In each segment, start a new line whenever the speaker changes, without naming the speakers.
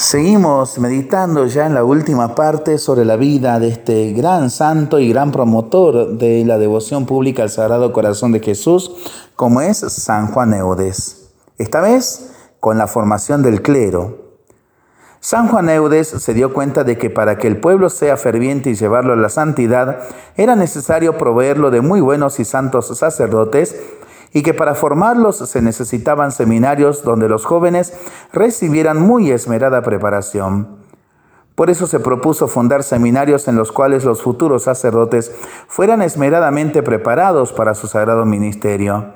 Seguimos meditando ya en la última parte sobre la vida de este gran santo y gran promotor de la devoción pública al Sagrado Corazón de Jesús, como es San Juan Eudes. Esta vez con la formación del clero. San Juan Eudes se dio cuenta de que para que el pueblo sea ferviente y llevarlo a la santidad, era necesario proveerlo de muy buenos y santos sacerdotes y que para formarlos se necesitaban seminarios donde los jóvenes recibieran muy esmerada preparación. Por eso se propuso fundar seminarios en los cuales los futuros sacerdotes fueran esmeradamente preparados para su sagrado ministerio.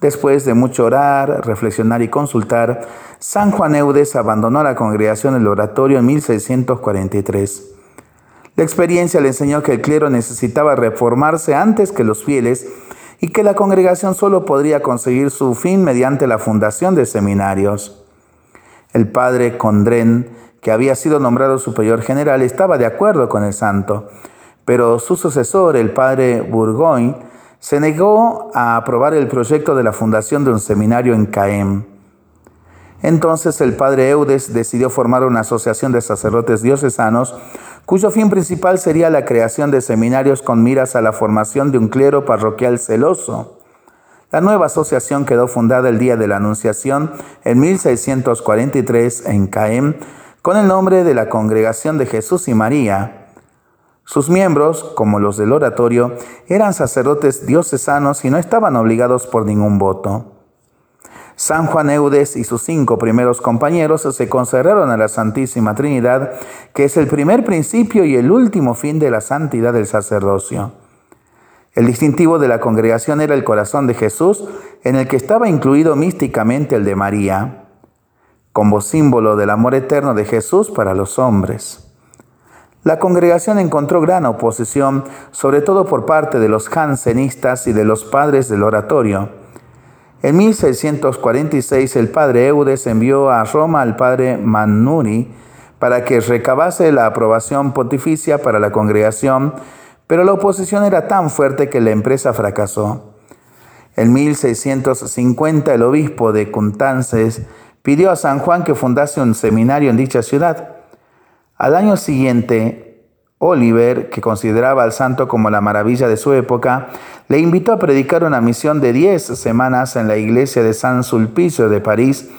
Después de mucho orar, reflexionar y consultar, San Juan Eudes abandonó la congregación del oratorio en 1643. La experiencia le enseñó que el clero necesitaba reformarse antes que los fieles y que la congregación solo podría conseguir su fin mediante la fundación de seminarios. El padre Condren, que había sido nombrado superior general, estaba de acuerdo con el santo, pero su sucesor, el padre Bourgogne, se negó a aprobar el proyecto de la fundación de un seminario en Caen. Entonces el padre Eudes decidió formar una asociación de sacerdotes diocesanos cuyo fin principal sería la creación de seminarios con miras a la formación de un clero parroquial celoso. La nueva asociación quedó fundada el día de la Anunciación en 1643 en Caen con el nombre de la Congregación de Jesús y María. Sus miembros, como los del oratorio, eran sacerdotes diocesanos y no estaban obligados por ningún voto. San Juan Eudes y sus cinco primeros compañeros se consagraron a la Santísima Trinidad, que es el primer principio y el último fin de la santidad del sacerdocio. El distintivo de la congregación era el corazón de Jesús, en el que estaba incluido místicamente el de María, como símbolo del amor eterno de Jesús para los hombres. La congregación encontró gran oposición, sobre todo por parte de los jansenistas y de los padres del oratorio, en 1646 el padre Eudes envió a Roma al padre Mannuri para que recabase la aprobación pontificia para la congregación, pero la oposición era tan fuerte que la empresa fracasó. En 1650 el obispo de Cuntances pidió a San Juan que fundase un seminario en dicha ciudad. Al año siguiente, Oliver, que consideraba al santo como la maravilla de su época, le invitó a predicar una misión de 10 semanas en la iglesia de San Sulpicio de París.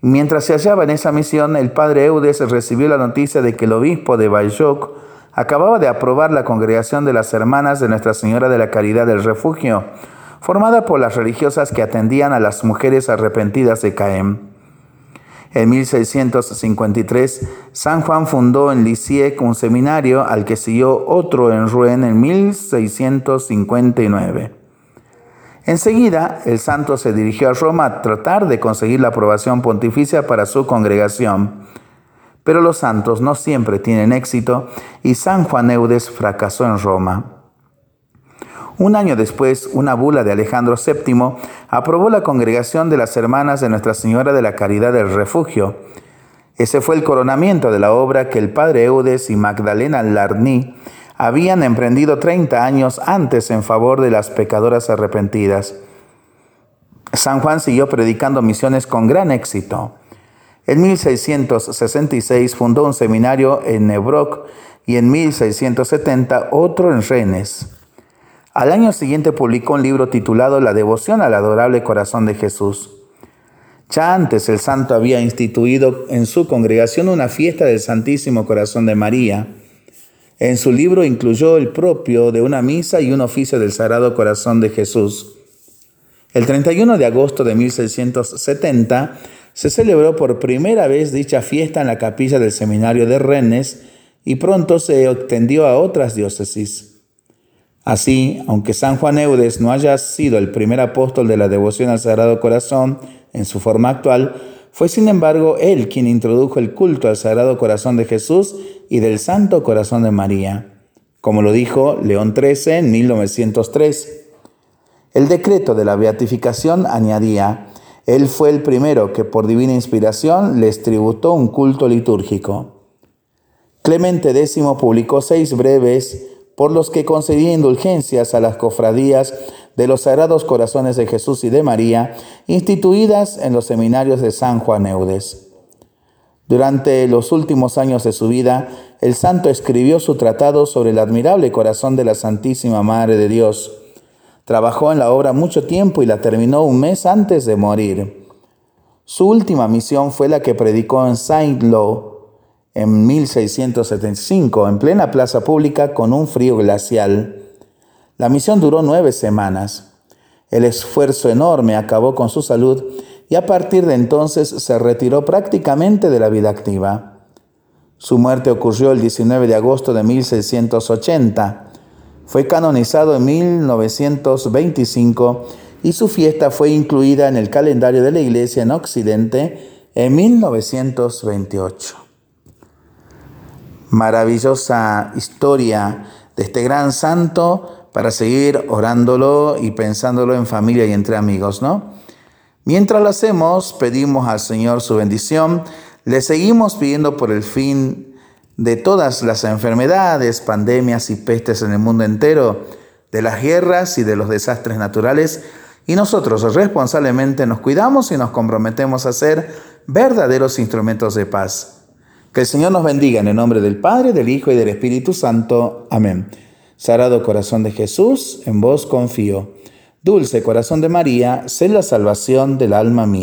Mientras se hallaba en esa misión, el padre Eudes recibió la noticia de que el obispo de Bayoc acababa de aprobar la congregación de las hermanas de Nuestra Señora de la Caridad del Refugio, formada por las religiosas que atendían a las mujeres arrepentidas de Caem. En 1653, San Juan fundó en Lisieux un seminario al que siguió otro en Rouen en 1659. Enseguida, el santo se dirigió a Roma a tratar de conseguir la aprobación pontificia para su congregación. Pero los santos no siempre tienen éxito y San Juan Eudes fracasó en Roma. Un año después, una bula de Alejandro VII aprobó la congregación de las hermanas de Nuestra Señora de la Caridad del Refugio. Ese fue el coronamiento de la obra que el padre Eudes y Magdalena Larny habían emprendido 30 años antes en favor de las pecadoras arrepentidas. San Juan siguió predicando misiones con gran éxito. En 1666 fundó un seminario en Nebroc y en 1670 otro en Rennes. Al año siguiente publicó un libro titulado La devoción al adorable corazón de Jesús. Ya antes el santo había instituido en su congregación una fiesta del Santísimo Corazón de María. En su libro incluyó el propio de una misa y un oficio del Sagrado Corazón de Jesús. El 31 de agosto de 1670 se celebró por primera vez dicha fiesta en la capilla del seminario de Rennes y pronto se extendió a otras diócesis. Así, aunque San Juan Eudes no haya sido el primer apóstol de la devoción al Sagrado Corazón en su forma actual, fue sin embargo él quien introdujo el culto al Sagrado Corazón de Jesús y del Santo Corazón de María, como lo dijo León XIII en 1903. El decreto de la beatificación añadía, él fue el primero que por divina inspiración les tributó un culto litúrgico. Clemente X publicó seis breves por los que concedía indulgencias a las cofradías de los Sagrados Corazones de Jesús y de María, instituidas en los seminarios de San Juan Eudes. Durante los últimos años de su vida, el santo escribió su tratado sobre el admirable corazón de la Santísima Madre de Dios. Trabajó en la obra mucho tiempo y la terminó un mes antes de morir. Su última misión fue la que predicó en Saint-Lô en 1675, en plena plaza pública con un frío glacial. La misión duró nueve semanas. El esfuerzo enorme acabó con su salud y a partir de entonces se retiró prácticamente de la vida activa. Su muerte ocurrió el 19 de agosto de 1680. Fue canonizado en 1925 y su fiesta fue incluida en el calendario de la Iglesia en Occidente en 1928. Maravillosa historia de este gran santo para seguir orándolo y pensándolo en familia y entre amigos, ¿no? Mientras lo hacemos, pedimos al Señor su bendición, le seguimos pidiendo por el fin de todas las enfermedades, pandemias y pestes en el mundo entero, de las guerras y de los desastres naturales, y nosotros responsablemente nos cuidamos y nos comprometemos a ser verdaderos instrumentos de paz. Que el Señor nos bendiga en el nombre del Padre, del Hijo y del Espíritu Santo. Amén. Sagrado corazón de Jesús, en vos confío. Dulce corazón de María, sé la salvación del alma mía.